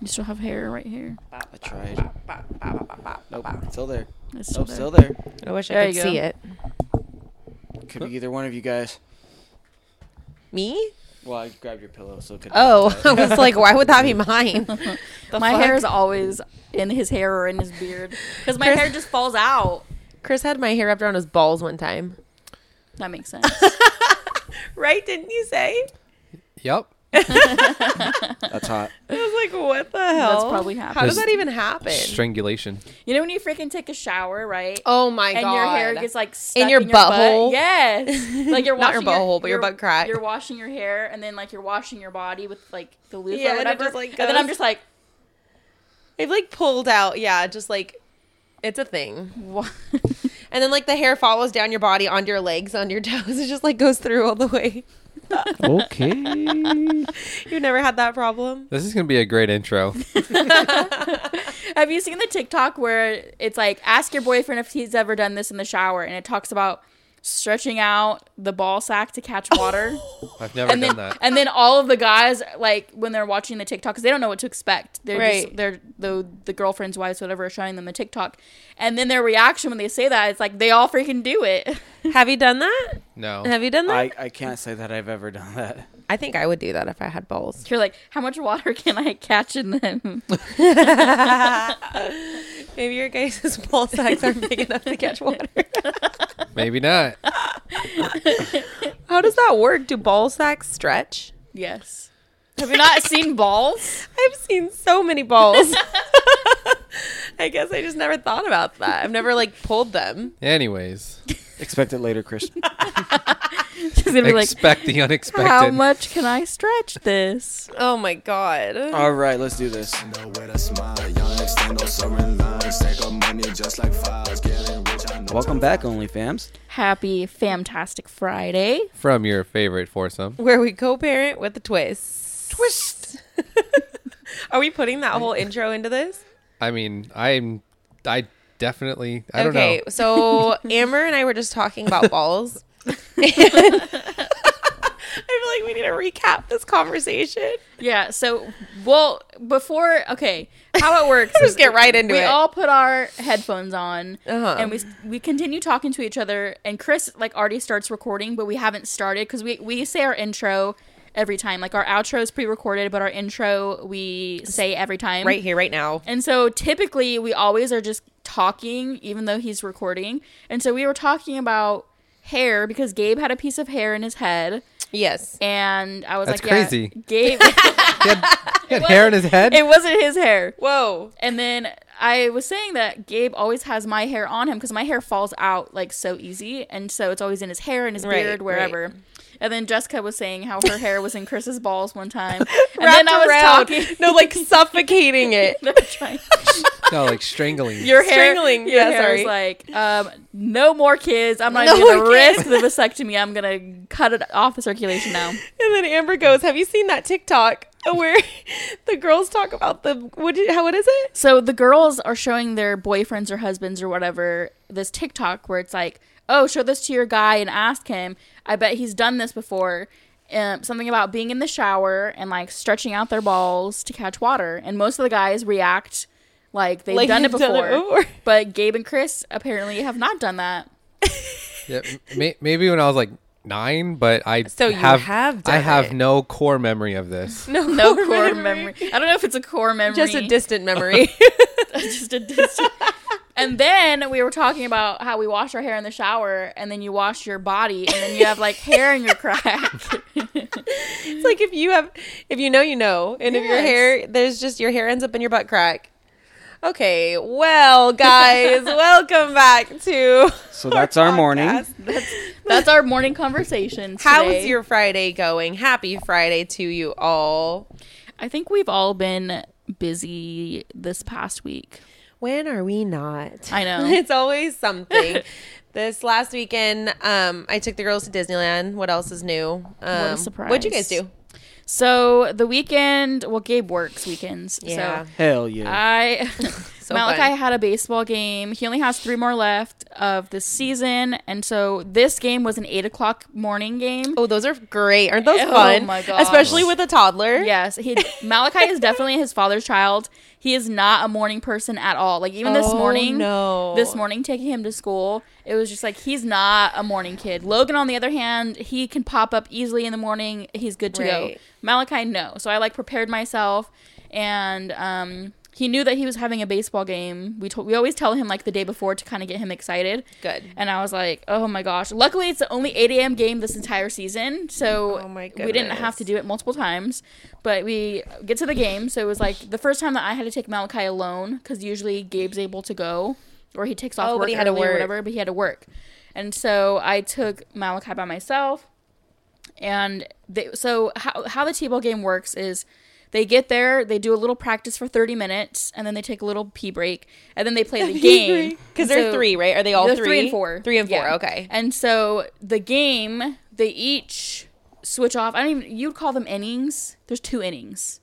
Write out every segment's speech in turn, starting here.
You still have hair right here. I tried. Nope, still there. It's still Nope, there. still there. I wish There I could go. see it. Could be either one of you guys. Me? Well, I grabbed your pillow, so it could. Oh, I was like, why would that be mine? The my fuck? hair is always in his hair or in his beard because my Chris- hair just falls out. Chris had my hair wrapped around his balls one time. That makes sense. Right? Didn't you say? Yep. That's hot. I was like, what the hell? That's probably How does that even happen? Strangulation. You know when you freaking take a shower, right? oh my and god. And your hair gets like stuck In your butt? butthole? Yes, like you're Not your washing butthole, but your butt crack. You're washing your hair, and then like you're washing your body with like the loofah Yeah, or and whatever. just, like, and then I'm just like, They've like pulled out. Yeah, just like it's a thing. what? And then like the hair follows down your body onto your legs, on your toes. It just like goes through all the way. Okay. You've never had that problem? this is gonna be a great intro. Have you seen the TikTok where it's like ask your boyfriend if he's ever done this in the shower, and it talks about stretching out the ball sack to catch water. I've never and then done that. and then all of the guys like when they're watching the TikTok because they don't know what to expect. They're Right. just they're the the girlfriends, wives, whatever, are showing them the TikTok, and then their reaction when they say that it's like they all freaking do it. Have you done that? No. Have you done that? I, I can't say that I've ever done that. I think I would do that if I had balls. You're like, how much water can I catch in them? Maybe your guys' ball sacks aren't big enough to catch water. Maybe not. How does that work? Do ball sacks stretch? yes. Have you not seen balls? I've seen so many balls. I guess I just never thought about that. I've never like pulled them. Anyways, Expect it later, Chris. She's gonna be like, expect the unexpected. how much can I stretch this? Oh my god. All right, let's do this. know where to smile. Young extend those soaring lines. Take up money just like files. Getting rich, I know Welcome back, OnlyFams. Happy Fantastic Friday. From your favorite foursome. Where we co-parent with a twist. Twist. Are we putting that whole intro into this? I mean, I'm. I definitely. I don't know. okay, know. so Amber and I were just talking about balls. I feel like we need to recap this conversation. Yeah, so well before okay, how it works Just is get right into we it. all put our headphones on Uh-huh. and we we continue talking to each other and Chris like already starts recording but we haven't started cuz we we say our intro every time. Like our outro is pre-recorded but our intro we say every time. Right here, right now. And so typically we always are just talking even though he's recording. And so we were talking about hair because Gabe had a piece of hair in his head Yes. and I was That's like, yeah, crazy. Gabe He had, he had hair in his head. it wasn't his hair. Whoa. And then I was saying that Gabe always has my hair on him because my hair falls out like so easy, and so it's always in his hair and his Right, beard, right. Wherever. And then Jessica was saying how her hair was in Chris's balls one time, and Wrapped then I was around. talking. No, like suffocating it. They're no, like strangling. your hair, Strangling, your yeah, hair is sorry. like, um, no more kids. I'm not No gonna risk the vasectomy. I'm gonna cut it off the circulation now. And then Amber goes, "Have you seen that TikTok where the girls talk about the what? Did, how what is it? So the girls are showing their boyfriends or husbands or whatever this TikTok where it's like, oh, show this to your guy and ask him. I bet he's done this before. Um, something about being in the shower and like stretching out their balls to catch water. And most of the guys react like they've Like done, it they've done before. it before. But Gabe and Chris apparently have not done that. Yeah, may, maybe when I was like nine, but I So you have, have I have it. no core memory of this. No, No core memory. I don't know if it's a core memory. Just a distant memory. just a distant. And then we were talking about how we wash our hair in the shower, and then you wash your body, and then you have like hair in your crack. it's like if you have, if you know, you know, and if your hair, there's just your hair ends up in your butt crack. Okay, well, guys, welcome back to. So that's our morning. podcast. That's our morning conversations. How's your Friday going? Happy Friday to you all. I think we've all been busy this past week. When are we not? I know. it's always something. this last weekend, um, I took the girls to Disneyland. What else is new? Um, surprise. What'd you guys do? So the weekend, well, Gabe works weekends. Yeah. So Hell yeah. I So Malachi fun. had a baseball game. He only has three more left of the season, and so this game was an eight o'clock morning game. Oh, those are great. Aren't those Oh fun? my gosh. Especially with a toddler. Yes, he Malachi is definitely his father's child. He is not a morning person at all. Like even this Oh, morning, no. this morning taking him to school, it was just like he's not a morning kid. Logan, on the other hand, he can pop up easily in the morning. He's good to go. Malachi, no. So I like prepared myself, and um, he knew that he was having a baseball game. We told we always tell him like the day before to kind of get him excited. Good. And I was like, oh my gosh. Luckily, it's the only 8 a.m. game this entire season. So Oh we didn't have to do it multiple times. But we get to the game. So it was like the first time that I had to take Malachi alone because usually Gabe's able to go or he takes off Oh, but work he had to work. or whatever. But he had to work. And so I took Malachi by myself. And they, so how, how the T-ball game works is they get there, they do a little practice for 30 minutes, and then they take a little pee break, and then they play the game. Because And they're so- three, right? Are they all three? three and four. Three and four. Yeah. Okay. And so the game, they each switch off. I don't even. You'd call them innings. There's two innings.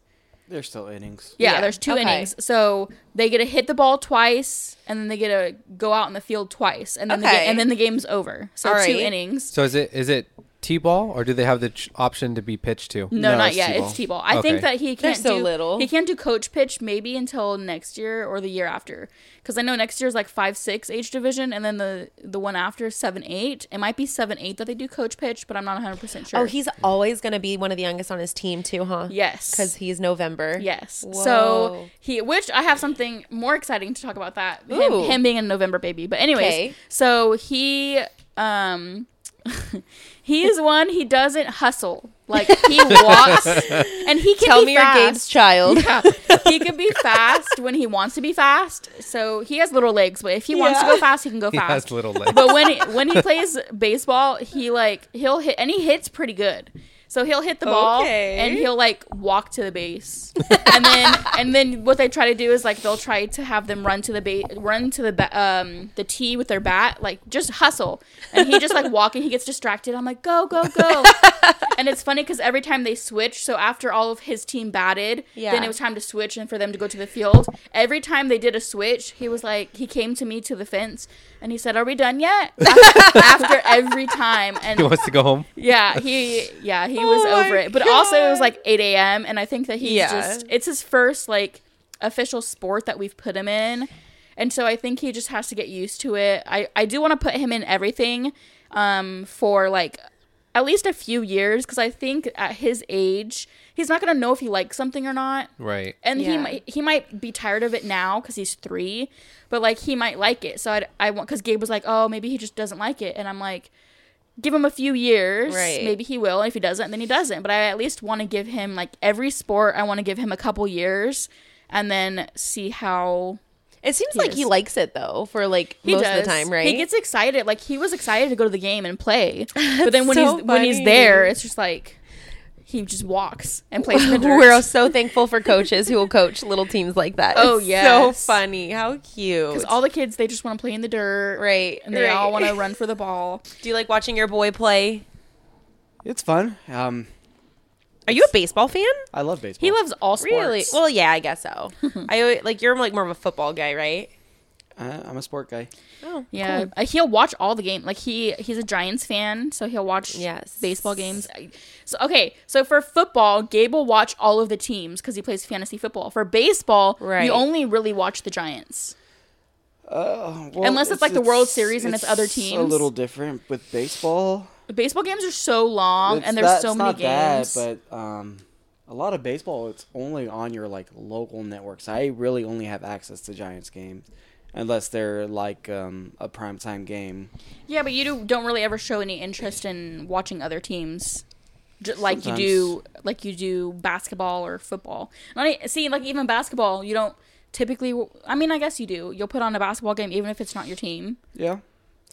They're still innings. Yeah, Yeah, there's two okay. innings. So they get to hit the ball twice, and then they get to go out in the field twice, and then the ga- and then the game's over. So All two right. innings. So is it is it t-ball or do they have the ch- option to be pitched to? No, No, not it's yet. T-ball. It's T-ball. I Okay. think that he They're can't so do little. He can't do coach pitch maybe until next year or the year after. Because I know next year is like five six age division, and then the the one after seven eight. It might be seven eight that they do coach pitch, but I'm not 100 percent sure. Oh, he's always going to be one of the youngest on his team, too, huh? yes Because he's November. Yes. Whoa. So he, which I have something more exciting to talk about that him, Ooh. him being a November baby. But anyways, Okay. so he, um, he is one. He doesn't hustle. Like he walks, and he can Tell be me fast. you're Gabe's child. Yeah, he can be fast when he wants to be fast. So he has little legs, but if he wants to go fast, he can go He fast. has little legs. But when he, when he plays baseball, he like he'll hit and he hits pretty good. So he'll hit the ball Okay. and he'll like walk to the base, and then and then what they try to do is like they'll try to have them run to the base, run to the ba- um the tee with their bat, like just hustle, and he just like walking, he gets distracted. I'm like go go go, and it's funny because every time they switch, so after all of his team batted, then it was time to switch and for them to go to the field. Every time they did a switch, he was like he came to me to the fence and he said, "Are we done yet?" After, after every time, and he wants to go home. yeah, he yeah he was Oh my over it. But also it was like 8 a.m. and I think that he's Yeah. just it's his first like official sport that we've put him in, and so I think he just has to get used to it. I I do want to put him in everything, um, for like at least a few years because I think at his age he's not gonna know if he likes something or not. Right. And he might he might be tired of it now because he's three, but like he might like it. So I I want because Gabe was like, oh maybe he just doesn't like it, and I'm like, give him a few years, Right. maybe he will. And if he doesn't, then he doesn't. But I at least want to give him like every sport. I want to give him a couple years, and then see how It seems He like he likes it, though, for like he most does. of the time, right? He gets excited. Like he was excited to go to the game and play, but then when so he's when he's there, it's just like he just walks and plays in the dirt. We're so thankful for coaches who will coach little teams like that. Oh, yeah, so funny. How cute. because all the kids they just want to play in the dirt, right, And they right. all want to run for the ball. Do you like watching your boy play? It's fun. Um, Are you a baseball fan? I love baseball. He loves all sports. Really? Well, yeah, I guess so. I always- like you're like more of a football guy, right? Uh, I'm a sport guy. Oh, Yeah, uh, he'll watch all the games. Like he he's a Giants fan, so he'll watch Yes. baseball games. So okay, so for football, Gabe will watch all of the teams because he plays fantasy football. For baseball, Right. you only really watch the Giants. Uh, well, Unless it's like the World Series and it's other teams. A little different with baseball. Baseball games are so long It's and there's that- so it's many not that, games. but um, a lot of baseball it's only on your like local networks. I really only have access to Giants games unless they're like um, a primetime game. yeah, but you do, don't really ever show any interest in watching other teams. J- like Sometimes. you do, like you do basketball or football. E- see, like even basketball, you don't typically. I mean, I guess you do. You'll put on a basketball game even if it's not your team. Yeah.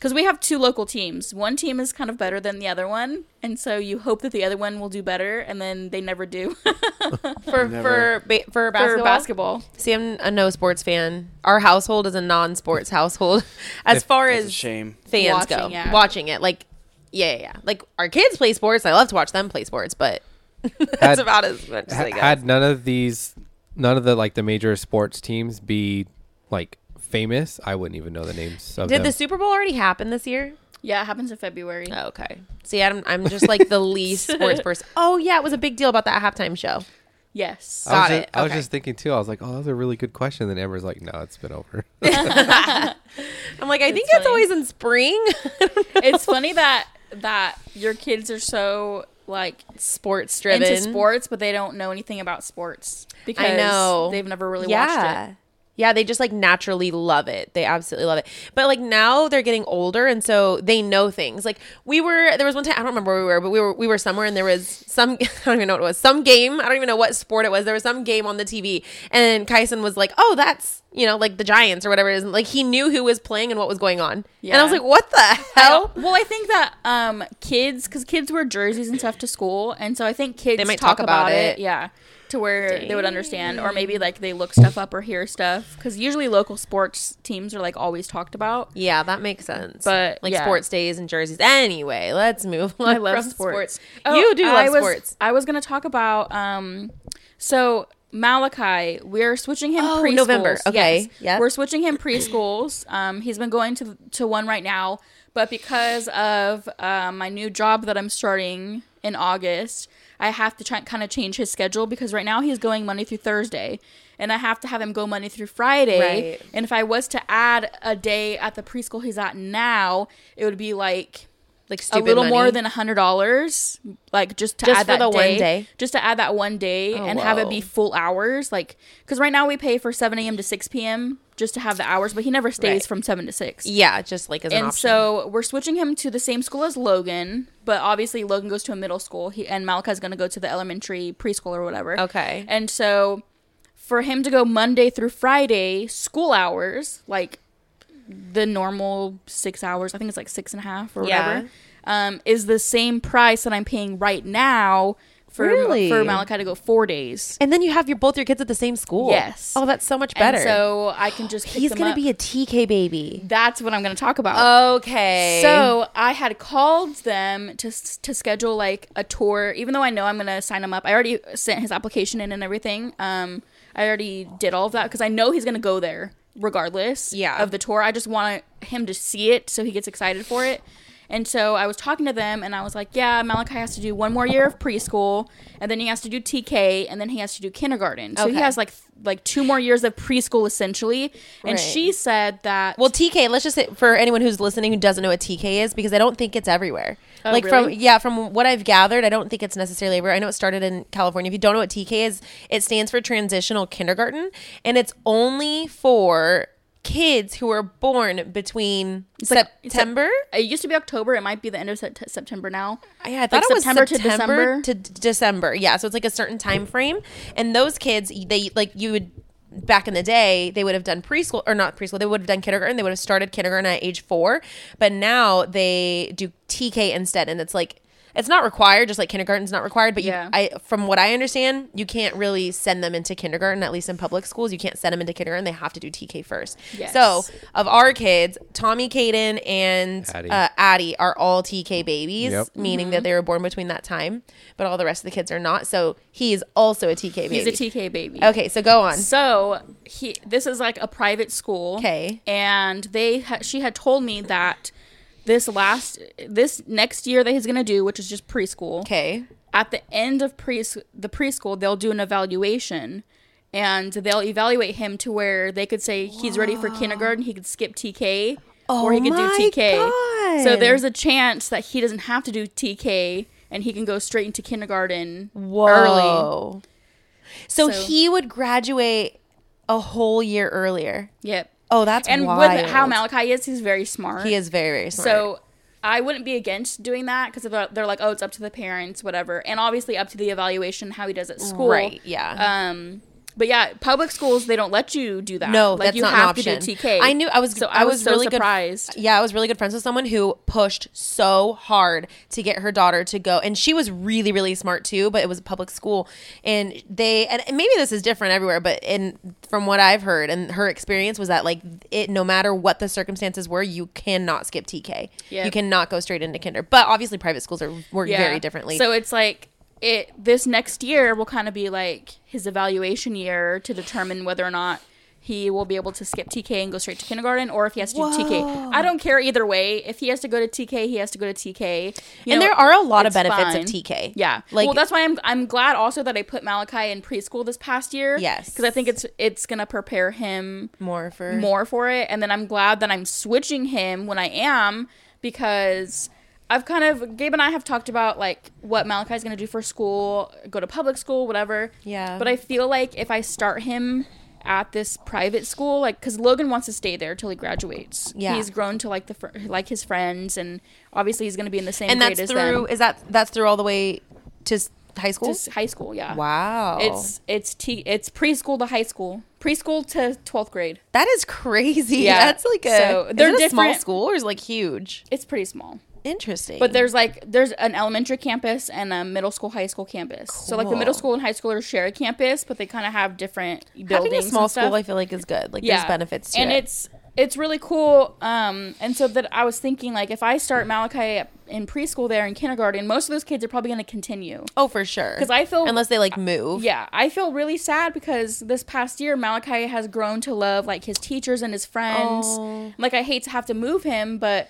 Because we have two local teams. One team is kind of better than the other one, and so you hope that the other one will do better, and then they never do For Never. for ba- for for basketball. basketball. See, I'm a no sports fan. Our household is a non-sports household, as far as shame. fans Watching, go. yeah. Watching it, like, yeah, yeah, yeah. Like our kids play sports. I love to watch them play sports, but that's Had- about as much as Ha- they go. had none of these, none of the like the major sports teams be like famous, I wouldn't even know the names of Did them. the Super Bowl already happen this year? Yeah, it happens in February. Oh, okay. See, I'm, I'm just like the least sports person. Oh yeah, it was a big deal about that halftime show. Yes. I was, Got just, it. I was Okay. just thinking too. I was like, "Oh, that's a really good question." Then Amber's like, "No, it's been over." I'm like, I think It's it's always in spring. it's funny that that your kids are so like sports driven. into sports, but they don't know anything about sports because I know. they've never really watched it. Yeah, they just like naturally love it. They absolutely love it. But like now they're getting older and so they know things. Like we were there was one time I don't remember where we were, but we were we were somewhere and there was some I don't even know what it was. Some game, I don't even know what sport it was. There was some game on the TV and Kyson was like, "Oh, that's, you know, like the Giants or whatever it is." And, like he knew who was playing and what was going on. Yeah. And I was like, "What the hell?" Well, I think that um kids, because kids wear jerseys and stuff to school, and so I think kids They might talk, talk about about, it. it. yeah, to where they would understand, or maybe like they look stuff up or hear stuff, because usually local sports teams are like always talked about. Yeah, that makes sense. But, like yeah. sports days and jerseys. Anyway, let's move on I love sports. sports. you do love Oh, I was, sports. I was gonna talk about um, so Malachi, we're switching him Oh, preschools. November. Okay. Yes. Yep. We're switching him preschools. Um, he's been going to to one right now, but because of uh, my new job that I'm starting in August, I have to try kind of change his schedule because right now he's going Monday through Thursday, and I have to have him go Monday through Friday. Right. And if I was to add a day at the preschool he's at now, it would be like Like a little more than a hundred dollars, like just to Just add for that the one day, day? just to add that one day Oh, and have it be full hours, like because right now we pay for seven a.m. to six p.m. just to have the hours, but he never stays Right. from seven to six. Yeah, just like as an And option. so we're switching him to the same school as Logan, but obviously Logan goes to a middle school, he, and Malachi's going to go to the elementary preschool or whatever. Okay. And so for him to go Monday through Friday, school hours, like the normal six hours, I think it's like six and a half or Yeah. whatever, um, is the same price that I'm paying right now for Really? for Malachi to go four days. And then you have your both your kids at the same school. Yes. Oh, that's so much better. And so I can just pick he's gonna up. be a TK baby. That's what I'm going to talk about. Okay. So I had called them to to schedule like a tour, even though I know I'm gonna sign him up. I already sent his application in and everything. Um, I already did all of that because I know he's gonna go there regardless. Yeah. Of the tour, I just want him to see it so he gets excited for it. And so I was talking to them, and I was like, "Yeah, Malachi has to do one more year of preschool, and then he has to do TK, and then he has to do kindergarten. So he has like th- like two more years of preschool essentially." And Right. she said that well, TK. Let's just say for anyone who's listening who doesn't know what TK is, because I don't think it's everywhere. Oh, like from yeah, from what I've gathered, I don't think it's necessarily everywhere. I know it started in California. If you don't know what TK is, it stands for transitional kindergarten, and it's only for kids who are born between like- September. It used to be October. It might be the end of Sept- September now. Yeah, I thought Like it was September September, to December? to d- December. Yeah, so it's like a certain time frame, and those kids, they like you would back in the day, they would have done preschool or not preschool. They would have done kindergarten. They would have started kindergarten at age four, but now they do TK instead, and it's like. It's not required, just like kindergarten's not required. But you, Yeah. I, from what I understand, you can't really send them into kindergarten. At least in public schools, you can't send them into kindergarten. They have to do TK first. Yes. So, of our kids, Tommy, Caden, and Addie. uh, Addie are all TK babies Yep. meaning Mm-hmm. that they were born between that time, but all the rest of the kids are not. So he is also a TK baby. He's a TK baby. Okay, so go on. So he, this is like a private school. Okay. And they, ha- she had told me that this last, this next year that he's gonna do, which is just preschool. Okay. At the end of pre the preschool, they'll do an evaluation, and they'll evaluate him to where they could say he's ready for kindergarten. He could skip TK, or he oh could do TK. fun. So there's a chance that he doesn't have to do TK and he can go straight into kindergarten early. Whoa. So, So- he would graduate a whole year earlier. Yep. Oh, that's And wild. with how Malachi is, he's very smart. he is very very smart. So I wouldn't be against doing that because they're like, oh, it's up to the parents, whatever, and obviously up to the evaluation how he does at school. Right, yeah. Um, but yeah, public schools they don't let you do that. No, like that's you not an have option. to do TK. I knew I was so I, I was, was, so really surprised. good. Yeah, I was really good friends with someone who pushed so hard to get her daughter to go, and she was really really smart too. But it was a public school, and they and maybe this is different everywhere, but in from what I've heard and her experience was that like it no matter what the circumstances were, you cannot skip TK. Yep. You cannot go straight into kinder. But obviously, private schools are work very differently. So it's like it this next year will kind of be like his evaluation year to determine whether or not he will be able to skip TK and go straight to kindergarten, or if he has to do TK. I don't care either way. If he has to go to TK, he has to go to TK. You and know, there are a lot of benefits fine. of TK. Yeah, Like- well, that's why I'm I'm glad also that I put Malachi in preschool this past year. Yes. because I think it's it's gonna prepare him more for more for it, and then I'm glad that I'm switching him when I am because I've kind of Gabe and I have talked about like what Malachi's gonna do for school, go to public school, whatever. Yeah. But I feel like if I start him at this private school, like because Logan wants to stay there till he graduates. Yeah. he's grown to like the fr- like his friends, and obviously he's gonna be in the same and grade that's as through them. is that that's through all the way to high school. Just high school, yeah. wow, It's it's t- it's preschool to high school, preschool to twelfth grade. that is crazy. Yeah. that's like a So, they're a small school or is it like huge? It's pretty small. Interesting, But there's like there's an elementary campus and a middle school, high school campus. So like the middle school and high school are share a campus, but they kind of have different buildings. having a small and school I feel like is good. Like there's benefits to and it. it's it's really cool. Um, and so that I was thinking like if I start Malachi in preschool there in kindergarten, most of those kids are probably going to continue. oh for sure. Because I feel- unless they like move. Yeah, I feel really sad because this past year Malachi has grown to love like his teachers and his friends. Oh. Like I hate to have to move him, but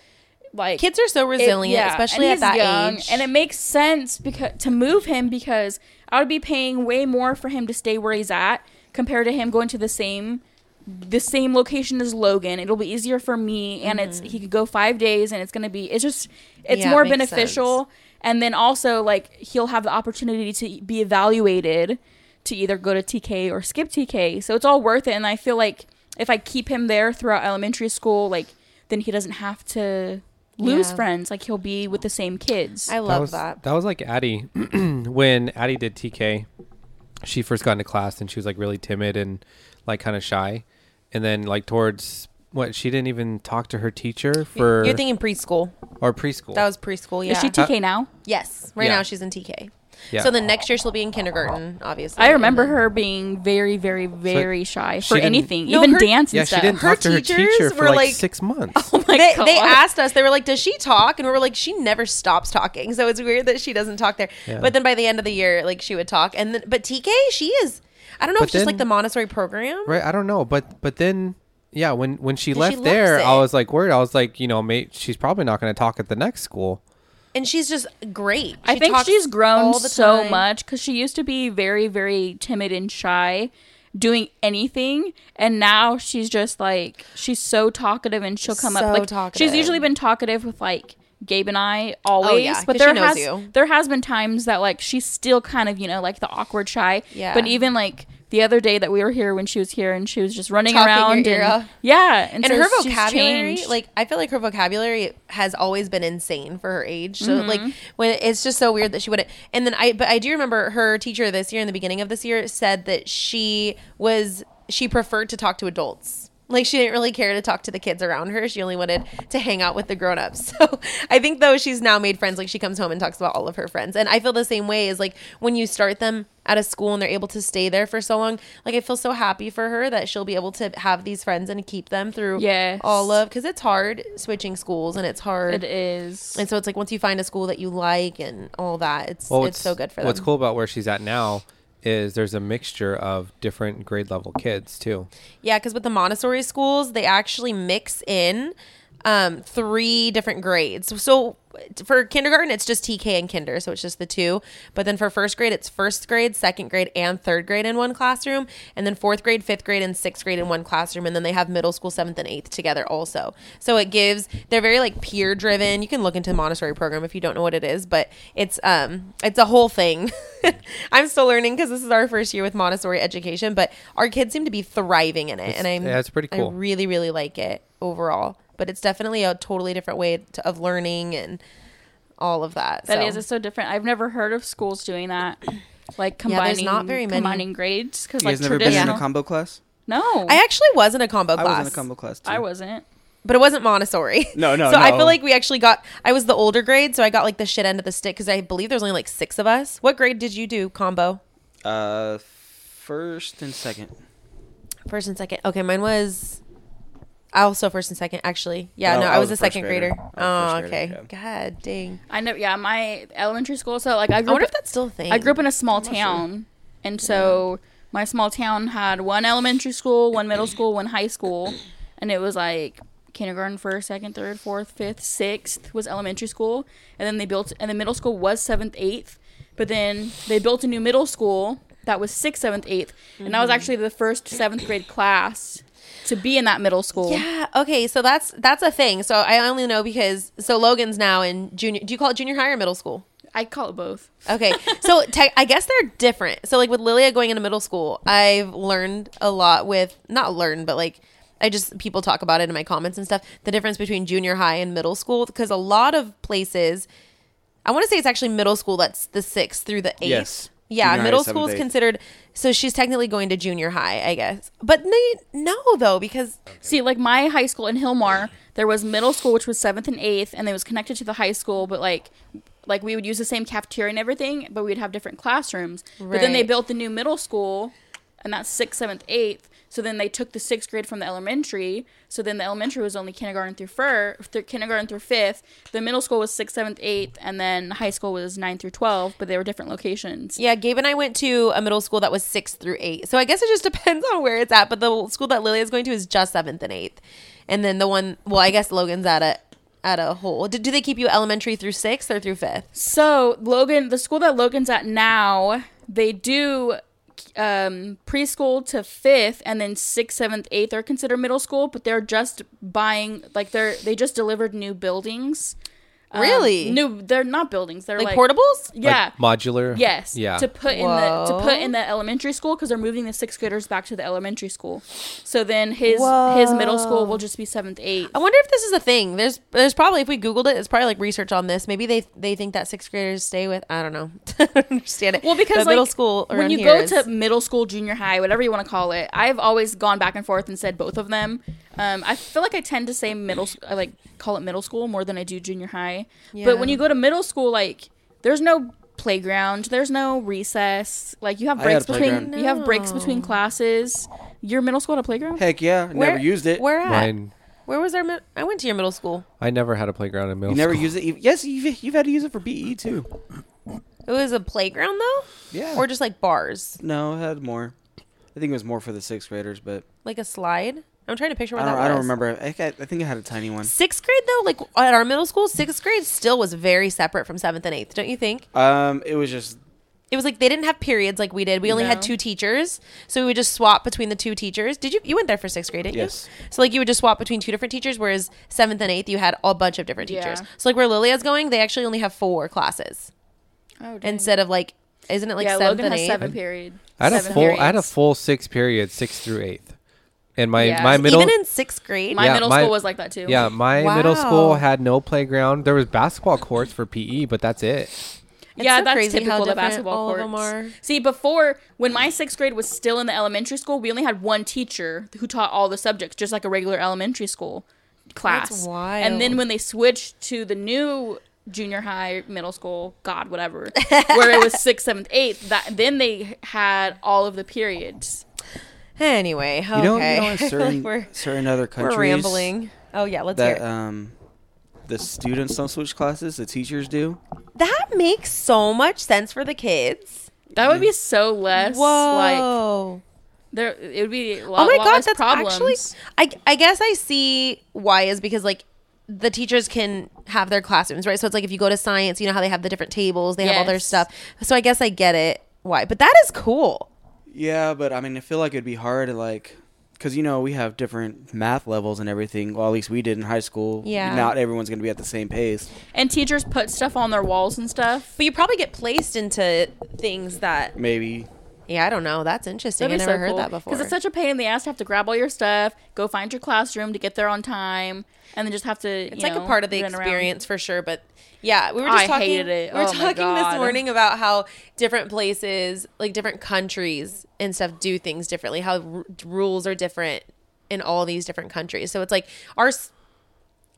like kids are so it- resilient, yeah, especially and at that age. And it makes sense because to move him because I would be paying way more for him to stay where he's at compared to him going to the same the same location as Logan. It'll be easier for me and it's he could go 5 days and it's going to be it's just it's Mm-hmm. Yeah, more makes beneficial and then also like he'll have the opportunity to be evaluated to either go to TK or skip TK. So it's all worth it and I feel like if I keep him there throughout elementary school like then he doesn't have to lose Yeah. friends like he'll be with the same kids I love was, that. That was like Addie when Addie did TK. She first got into class and she was like really timid and like kind of shy, and then like towards what she didn't even talk to her teacher for You're thinking preschool. or preschool. That was preschool. Yeah. is she TK uh, now yes. Right Yeah. now she's in TK. Yeah. So the next year she'll be in kindergarten, obviously. I remember then- her being very very very shy for didn't- anything No, even her- dance and yeah, she stuff didn't Her talk to her teachers teacher for were like, like- six months. oh my they, god they asked us they were like does she talk and we were like she never stops talking so it's weird that she doesn't talk there Yeah. but then by the end of the year like she would talk and then but tk she is i don't know But if it's just like then- the montessori program right? I don't know, but but then yeah, when when she she left loves there, I it. was like worried. I was like, you know, mate, she's probably not going to talk at the next school. And she's just great I think she's grown so time. much because she used to be very, very timid and shy, doing anything, and now she's just like she's so talkative and she'll come So up like talkative. she's usually been talkative with like Gabe and I always, Oh, yeah, but she there knows has you. there has been times that like she's still kind of you know like the awkward shy, Yeah. But even like the other day that we were here when she was here and she was just running Talking around and yeah, and, and so her vocabulary like i feel like her vocabulary has always been insane for her age. So Mm-hmm. like when it's just so weird that she wouldn't and then i but i do remember her teacher this year in the beginning of this year said that she was she preferred to talk to adults like she didn't really care to talk to the kids around her. She only wanted to hang out with the grown-ups. So i think though she's now made friends. Like she comes home and talks about all of her friends. And i feel the same way is like when you start them at a school and they're able to stay there for so long like i feel so happy for her that she'll be able to have these friends and keep them through Yes. all of because it's hard switching schools and it's hard. It is. and so it's like once you find a school that you like and all that it's Well, it's so good for them. What's cool about where she's at now is there's a mixture of different grade level kids too. yeah because with the montessori schools they actually mix in um, three different grades. So for kindergarten, it's just TK and Kinder, so it's just the two. But then for first grade, it's first grade, second grade, and third grade in one classroom, and then fourth grade, fifth grade, and sixth grade in one classroom, and then they have middle school, seventh and eighth together also. So it gives they're very like peer driven. You can look into the Montessori program if you don't know what it is, but it's um it's a whole thing. I'm still learning because this is our first year with Montessori education, but our kids seem to be thriving in it, and I'm yeah, it's pretty cool. I really really like it overall but it's definitely a totally different way to, of learning and all of that. That so. is, it's so different. I've never heard of schools doing that, like combining Yeah, there's combining not very many. combining grades because like guys never been in traditional. a combo class? no, I actually was in a combo class. I was in a combo class too. I wasn't. but it wasn't Montessori. No, no, So I feel like we actually got. I was the older grade, so I got like the shit end of the stick because I believe there's only like six of us. What grade did you do combo? Uh, first and second. First and second. Okay, mine was. I also first and second, actually. Yeah, No, no, I I was was a a second grader. grader. I was a Oh, okay. grader, God dang. I know. Yeah, my elementary school. So like I grew I wonder up. if that's still a thing. I grew up in a small town, and so my small town had one elementary school, one middle school, one high school, and it was like kindergarten, first, second, third, fourth, fifth, sixth was elementary school, and then they built, and the middle school was seventh, eighth, but then they built a new middle school that was sixth, seventh, eighth, and I was mm-hmm. actually the first seventh grade class to be in that middle school. Yeah. Okay. So that's that's a thing. So I only know because so Logan's now in junior. Do you call it junior high or middle school? I call it both. Okay, so te- I guess they're different. So like with Lilia going into middle school, I've learned a lot with not learned, but like I just people talk about it in my comments and stuff. The difference between junior high and middle school because a lot of places, I want to say it's actually middle school that's the sixth through the eighth. Yes. Yeah, Junior high middle is school is eighth. considered. So she's technically going to junior high, I guess. But they, no, though, because See, like my high school in Hilmar, there was middle school, which was seventh and eighth, and it was connected to the high school. But like, like we would use the same cafeteria and everything, but we'd have different classrooms. But then they Right. built the new middle school, and that's sixth, seventh, eighth. So then they took the sixth grade from the elementary. So then the elementary was only kindergarten through fir- through kindergarten through fifth. The middle school was sixth, seventh, eighth, and then high school was nine through twelve. But they were different locations. Yeah, Gabe and I went to a middle school that was six through eight. So I guess it just depends on where it's at. But the school that Lily is going to is just seventh and eighth. And then the one, well, I guess Logan's at a at a whole. Do, do they keep you elementary through sixth or through fifth? So Logan, the school that Logan's at now, they do um, preschool to fifth, and then sixth, seventh, eighth are considered middle school. But they're just buying, like they're they just delivered new buildings. Um, Really? new? They're not buildings. They're Like, like, portables? Yeah. Like modular. Yes. Yeah. To put in the to put in the elementary school because they're moving the sixth graders back to the elementary school. So then his his middle school will just be seventh, eighth. I wonder if this is a thing. There's there's probably if we googled it, it's probably like research on this. Maybe they they think that sixth graders stay with. I don't know. I don't understand it. Well, because like, middle school when you go is- to middle school, junior high, whatever you want to call it, I've always gone back and forth and said both of them. Um, I feel like I tend to say middle, s- I like call it middle school more than I do junior high. But when you go to middle school, like there's no playground, there's no recess. Like you have breaks between playground. you have breaks between classes. Your middle school had a playground? Heck yeah, where, never used it. Where at? Mine. Where was our? Mi- I went to your middle school. I never had a playground in middle You never school. used it. Yes, you've, you've had to use it for PE too. It was a playground though, Yeah. or just like bars, no, it had more. I think it was more for the sixth graders, but like a slide. I'm trying to picture I what don't, that I don't remember. I, think I I think I had a tiny one. Sixth grade though, like at our middle school, sixth grade still was very separate from seventh and eighth. Don't you think? Um, it was just It was like they didn't have periods like we did. We only had No. two teachers, so we would just swap between the two teachers. Did you? You went there for sixth grade, didn't Yes. you? So like you would just swap between two different teachers, whereas seventh and eighth you had a bunch of different Yeah. teachers. So like where Lilia's going, they actually only have four classes Oh, dang. instead of like, isn't it like yeah, seventh Logan and has eighth? seven period. I had a seven full. I had a periods. full six periods, sixth through eighth, and my Yeah. my middle. Even in sixth grade, My Yeah, middle my- school was like that too. yeah, my middle school Wow. had no playground. There was basketball courts for PE, but that's it. It's yeah, so that's crazy how typical. The different basketball all of courts. them are. See, before when my sixth grade was still in the elementary school, we only had one teacher who taught all the subjects, just like a regular elementary school class. That's And then when they switched to the new junior high, middle school, God, whatever, where it was sixth, seventh, eighth, that then they had all of the periods. Anyway, okay. you know, you know in I feel like certain we're certain other countries we're rambling. Oh yeah, let's that hear. It. um the students don't switch classes, the teachers do. that makes so much sense for the kids. That would be so less like Whoa. there. It would be a lot, oh my lot god, less that's problems. actually. I I guess I see why is because like the teachers can have their classrooms, right? So it's like if you go to science, you know how they have the different tables, they have all their stuff. So I guess I get it why, but that is cool. Yeah, but I mean, I feel like it'd be hard to like, cause you know we have different math levels and everything. Well, at least we did in high school. Yeah. Not everyone's gonna be at the same pace. And teachers put stuff on their walls and stuff. But you probably get placed into things that Maybe. Yeah, I don't know. That's interesting. I That'd be never so heard cool. that before. Because it's such a pain in the ass to have to grab all your stuff, go find your classroom to get there on time, and then just have to. it's like a part of the experience for sure but yeah we were I just talking hated it. we were Oh talking this morning about how different places like different countries and stuff do things differently how r- rules are different in all these different countries so it's like our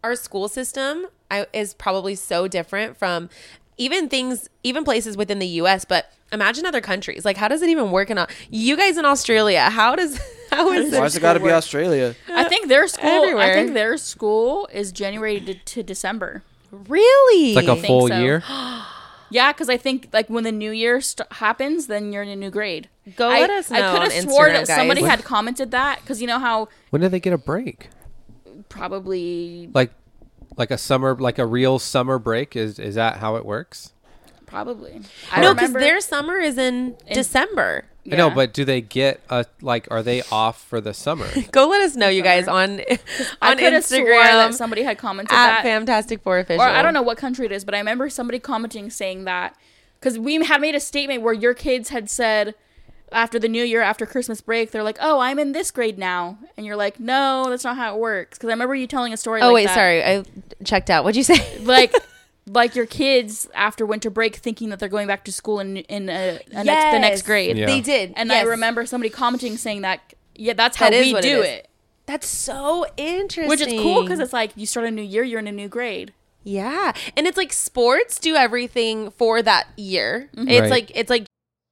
our school system I, is probably so different from even things even places within the US but imagine other countries like how does it even work in all you guys in Australia how does how is Why's it it got to be Australia? I think their school. I think their school is January to, to December. really It's like a full so. year. Yeah, because I think like when the new year st- happens, then you're in a new grade. Go I, let us know I could have swore Instagram, that somebody guys. had commented that because you know how When do they get a break? probably Like, like a summer, like a real summer break? Is is that how it works? probably. I no because their summer is in, December I know, but do they get a like? Are they off for the summer? Go let us know, you guys, on on could Instagram that somebody had commented at that. FAMtastic Four official. or I don't know what country it is, but I remember somebody commenting saying that because we had made a statement where your kids had said after the new year, after Christmas break, they're like, "Oh, I'm in this grade now," and you're like, "No, that's not how it works." Because I remember you telling a story. Oh like wait, that. sorry, I checked out. What'd you say? like. Like your kids after winter break, thinking that they're going back to school in in a, a next the next grade, Yeah. They did, and yes. I remember somebody commenting saying that, yeah, that's how That is we what it do is. it, That's so interesting. which is cool because it's like you start a new year, you're in a new grade. yeah, and it's like sports do everything for that year. Mm-hmm. It's Right. like it's like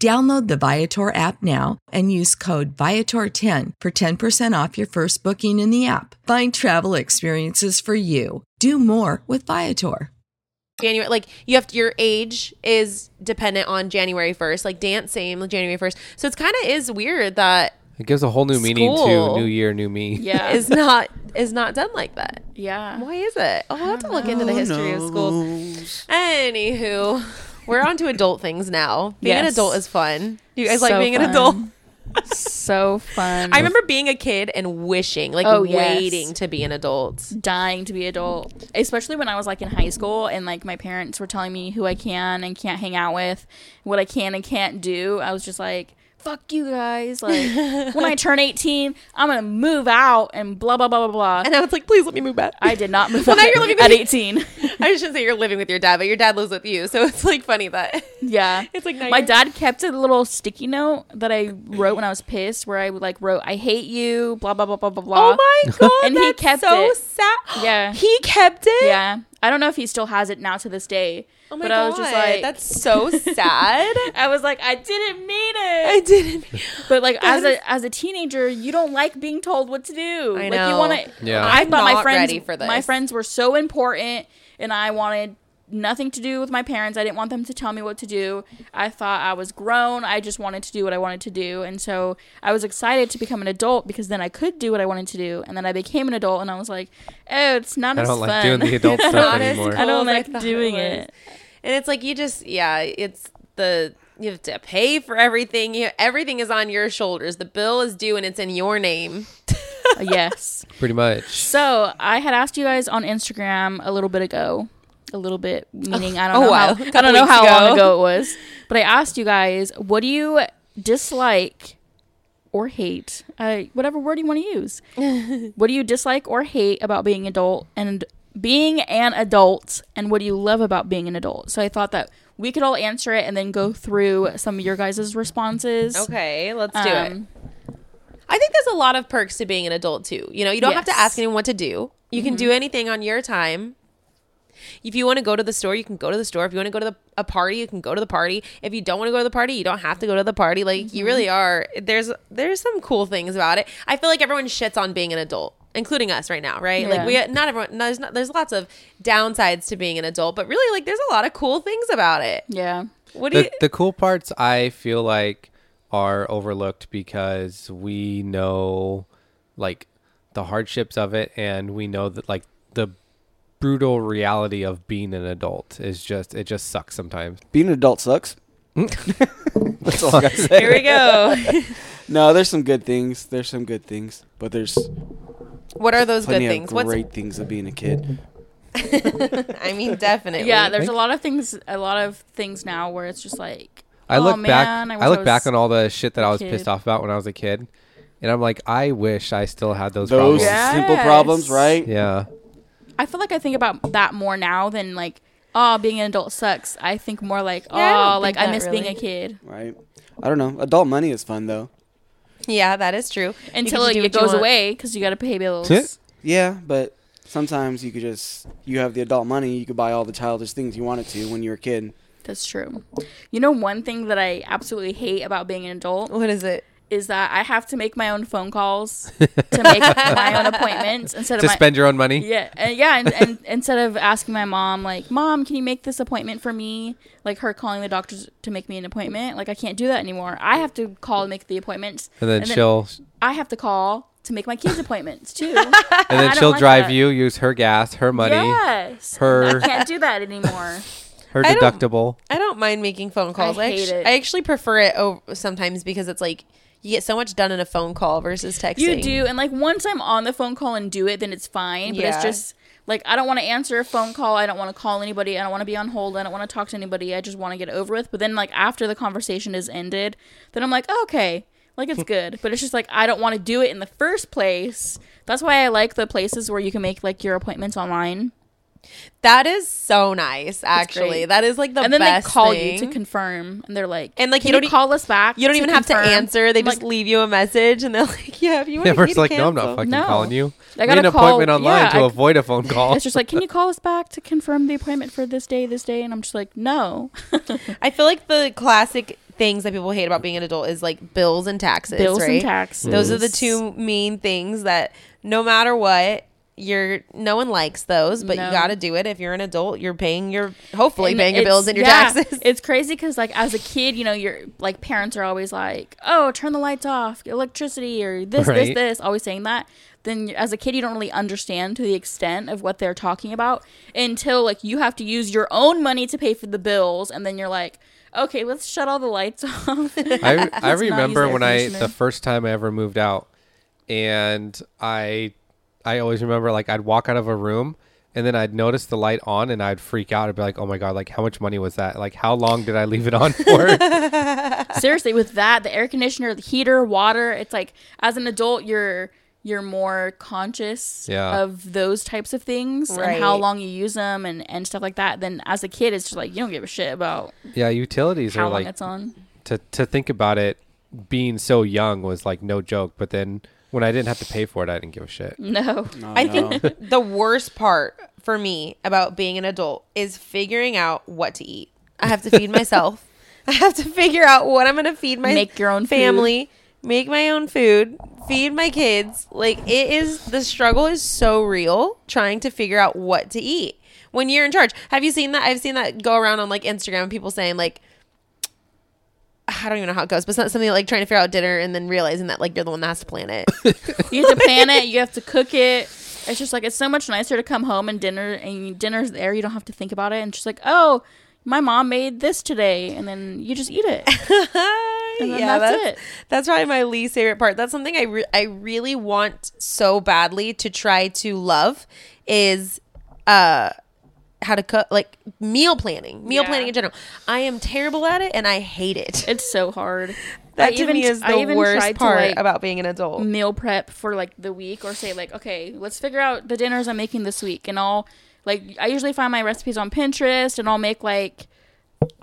Download the Viator app now and use code Viator10 for 10% off your first booking in the app. Find travel experiences for you. Do more with Viator. January. Like you have to, your age is dependent on January first. Like dance same like January first. So it's kind of is weird that It gives a whole new meaning to New Year, New Me. Yeah, is not is not done like that. yeah. Why is it? Oh, I'll have to look into the history of schools. knows? Anywho, we're on to adult things now. Being an Yes. adult is fun. You guys like So being an fun. adult? so fun. I remember being a kid and wishing, like Oh, yes. waiting to be an adult. dying to be adult especially when i was like in high school and like my parents were telling me who i can and can't hang out with what i can and can't do i was just like fuck you guys like when i turn 18 i'm gonna move out and blah blah blah blah blah And I was like, please let me move back. i did not move Well, out now you're living with at your- 18 I shouldn't say you're living with your dad, but your dad lives with you. So it's like funny that yeah it's like my dad kept a little sticky note that i wrote when i was pissed where i like wrote i hate you blah blah blah blah blah oh blah Oh my god! And he that's kept so it. sad. Yeah. he kept it. yeah i don't know if he still has it now to this day Oh my but god! i was just like that's so sad. I was like, I didn't mean it. I didn't. But like as a as a teenager, you don't like being told what to do. I like know. you want to. Yeah. I I'm thought my not friends ready for my friends were so important, and I wanted nothing to do with my parents. I didn't want them to tell me what to do. I thought I was grown. I just wanted to do what I wanted to do, and so I was excited to become an adult because then I could do what I wanted to do. And then I became an adult, and I was like, oh, it's not I as don't fun. like doing the adult stuff not as anymore. I don't cool as I like doing it it. And it's like you just yeah, it's the you have to pay for everything. You everything is on your shoulders. The bill is due and it's in your name. yes. Pretty much. So I had asked you guys on Instagram a little bit ago, a little bit meaning I don't know while, how I don't know how ago. long ago it was, but I asked you guys, what do you dislike or hate? Uh, whatever word you want to use. what do you dislike or hate about being adult, and being an adult and what do you love about being an adult. So I thought that we could all answer it and then go through some of your guys' responses. Okay, let's do it. I think there's a lot of perks to being an adult too. You know, you don't have to Mm-hmm. ask anyone what to do. You can do anything on your time. If you want to go to the store, you can go to the store. If you want to go to the, a party, you can go to the party. If you don't want to go to the party, you don't have to go to the party. Like Mm-hmm. you really are. There's there's some cool things about it. I feel like everyone shits on being an adult, including us right now, right? Like we not everyone. No, there's not, there's lots of downsides to being an adult, but really like there's a lot of cool things about it. yeah. What do you? The, the cool parts I feel like are overlooked because we know like the hardships of it and we know that like the brutal reality of being an adult is just it just sucks sometimes. Being an adult sucks. That's all I gotta say. Here we go. No, there's some good things. There's some good things, but there's what are those good plenty things? of What's great things of being a kid. I mean, definitely. Yeah, there's a lot of things a lot of things now where it's just like I oh, look man, back I, I, wish look was- back on all the shit that I was kid. pissed off about when I was a kid. And I'm like, I wish I still had those, Those problems. Yeah. simple problems, right? Yeah. I feel like I think about that more now than like, oh, being an adult sucks. I think more like, Yeah, I oh, like I that miss being a kid. Right. I don't know. Adult money is fun though. Yeah, that is true. Until like, it goes away because you got to pay bills. Yeah. Yeah, but sometimes you could just you have the adult money, you could buy all the childish things you wanted to when you were a kid. That's true. You know, one thing that I absolutely hate about being an adult What is it? is that I have to make my own phone calls to make my own appointments instead of To spend your own money. Yeah, and yeah, and, and instead of asking my mom, like, "Mom, can you make this appointment for me?" Like her calling the doctors to make me an appointment, like I can't do that anymore. I have to call and make the appointments, And then she'll I have to call to make my kids' appointments too. and then she'll like drive that. you, use her gas, her money, Yes, her I can't do that anymore. Her I don't- deductible. I don't mind making phone calls. I, hate actu- it. I actually prefer it over sometimes because it's like you get so much done in a phone call versus texting. You do, and like once I'm on the phone call and do it, then it's fine. But Yeah. it's just like I don't want to answer a phone call. I don't want to call anybody. I don't want to be on hold. I don't want to talk to anybody. I just want to get over with. But then like after the conversation is ended, then I'm like, oh, okay, like it's good. But it's just like I don't want to do it in the first place. That's why I like the places where you can make like your appointments online, That is so nice, actually. That is like the and then best they call thing. you to confirm, and they're like, And, like, "Can you don't e- call us back. you don't even have to answer. They I'm just like, leave you a message, and they're like, "Yeah, if you want Yeah, to first like, no, I'm not fucking No. calling you. I gotta an appointment online yeah, to I- avoid a phone call. It's just like, can you call us back to confirm the appointment for this day, this day? And I'm just like, no. I feel like the classic things that people hate about being an adult is like bills and taxes. Bills and taxes. Those are the two main things that no matter what, you're no one likes those, but No. you got to do it. If you're an adult, you're paying your hopefully And paying your bills and your yeah, taxes. It's crazy because like as a kid, you know, your like parents are always like, "Oh, turn the lights off, electricity, or this, this, Right. this," always saying that. Then as a kid, you don't really understand to the extent of what they're talking about until like you have to use your own money to pay for the bills, and then you're like, "Okay, let's shut all the lights off." I, I remember when I the first time I ever moved out, and I I always remember like I'd walk out of a room and then I'd notice the light on and I'd freak out. I'd be like, oh my god, like how much money was that? Like how long did I leave it on for? seriously with that the air conditioner the heater water it's like as an adult you're you're more conscious Yeah. of those types of things and how long you use them and, and stuff like that then as a kid it's just like you don't give a shit about yeah, utilities how are long like it's on to to think about it being so young was like no joke. But then when I didn't have to pay for it, I didn't give a shit. no No, I no. think the worst part for me about being an adult is figuring out what to eat. I have to feed myself. I have to figure out what I'm going to feed my Make your own food. family, make my own food, feed my kids. Like it is the struggle is so real trying to figure out what to eat when you're in charge. Have you seen that? I've seen that go around on like Instagram people saying like I don't even know how it goes, but it's not something like trying to figure out dinner and then realizing that like you're the one that has to plan it. you have to plan it you have to cook it it's just like it's so much nicer to come home and dinner and dinner's there you don't have to think about it and just like oh my mom made this today and then you just eat it And then that's that's it. That's probably my least favorite part. That's something I re- I really want so badly to try to love is uh how to cook like meal planning, meal Yeah. planning in general. I am terrible at it and I hate it. it's so hard That I to even- me is I the even worst tried to, part like, about being an adult. meal prep for like the week or say like okay let's figure out the dinners i'm making this week and i'll like i usually find my recipes on pinterest and i'll make like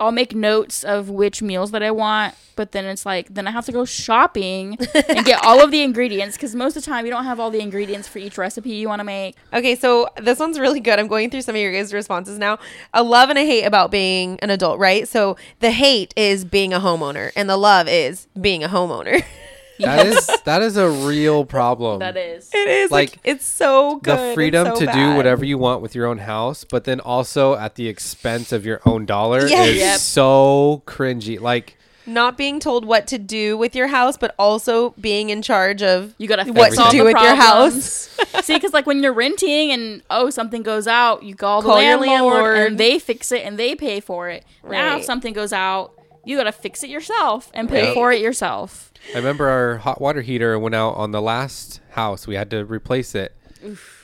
i'll make notes of which meals that i want but then it's like then i have to go shopping and get all of the ingredients because most of the time you don't have all the ingredients for each recipe you want to make Okay, so this one's really good. I'm going through some of your guys' responses now. A love and a hate about being an adult, right? So the hate is being a homeowner, and the love is being a homeowner. That is that is a real problem. that is it is like, Like, it's so good. the freedom so to do whatever you want with your own house, but then also at the expense of your own dollar Yes. is Yep. so cringy. Like Not being told what to do with your house, but also being in charge of you gotta what fix to all do the with your problems. house. See, because like when you're renting and oh something goes out, you call the Call your landlord, landlord. and they fix it and they pay for it. Now if something goes out, you gotta fix it yourself and pay Right. for it yourself. I remember our hot water heater went out on the last house. We had to replace it,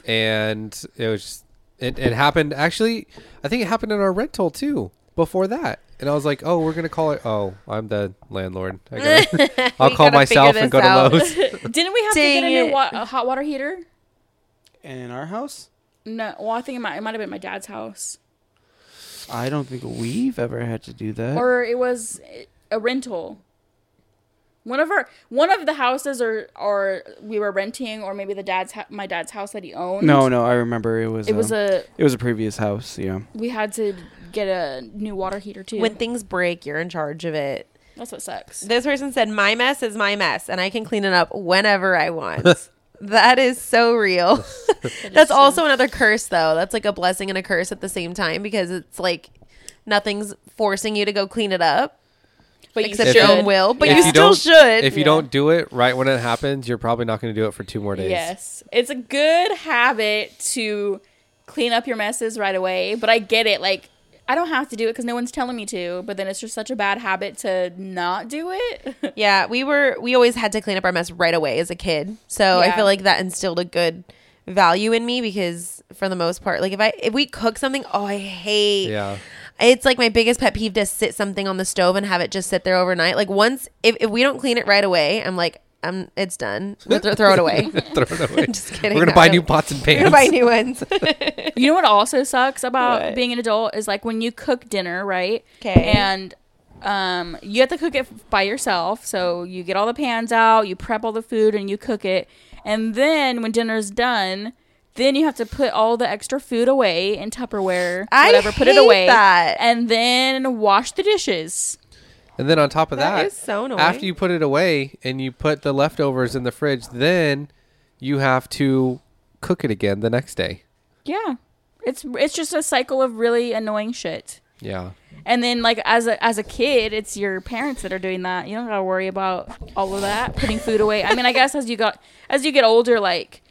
and it was just, it, it happened. Actually, I think it happened in our rental too. Before that, and I was like, "Oh, we're gonna call it." Oh, I'm the landlord. I gotta, I'll call gotta myself and go this to out. Lowe's. Didn't we have to get a new wa- a hot water heater? In our house, No, well I think it might it might have been my dad's house I don't think we've ever had to do that. or it was a rental. One of our one of the houses or or we were renting or maybe the dad's ha- my dad's house that he owned. no, no, I remember it was. it was um, a It was a previous house. Yeah. we had to get a new water heater too. when things break, you're in charge of it. That's what sucks. This person said, "My mess is my mess, and I can clean it up whenever I want." that is so real. That's also another curse, though. That's like a blessing and a curse at the same time because it's like nothing's forcing you to go clean it up But you except If your own will. But Yeah. you If you still should. If you Yeah. don't do it right when it happens, you're probably not going to do it for two more days. Yes. It's a good habit to clean up your messes right away, but I get it. Like, I don't have to do it because no one's telling me to, but then it's just such a bad habit to not do it. Yeah, we were we always had to clean up our mess right away as a kid. So I feel like that instilled a good value in me because for the most part, like if I if we cook something, oh I hate Yeah. It's like my biggest pet peeve to sit something on the stove and have it just sit there overnight. Like once if, if we don't clean it right away, I'm like, I'm it's done. We'll throw, throw it away. Throw it away. Just kidding. We're gonna No, buy new pots and pans. We're gonna buy new ones. you know what also sucks about What? being an adult is like when you cook dinner, right? 'Kay. And um, you have to cook it by yourself. So you get all the pans out, you prep all the food, and you cook it. And then when dinner's done, then you have to put all the extra food away in Tupperware, I whatever, put it hate away, that. and then wash the dishes. And then on top of That that, is so annoying. after you put it away and you put the leftovers in the fridge, then you have to cook it again the next day. Yeah, it's it's just a cycle of really annoying shit. Yeah. And then like as a as a kid, it's your parents that are doing that. You don't gotta worry about all of that, putting food away. I mean, I guess as you got as you get older, like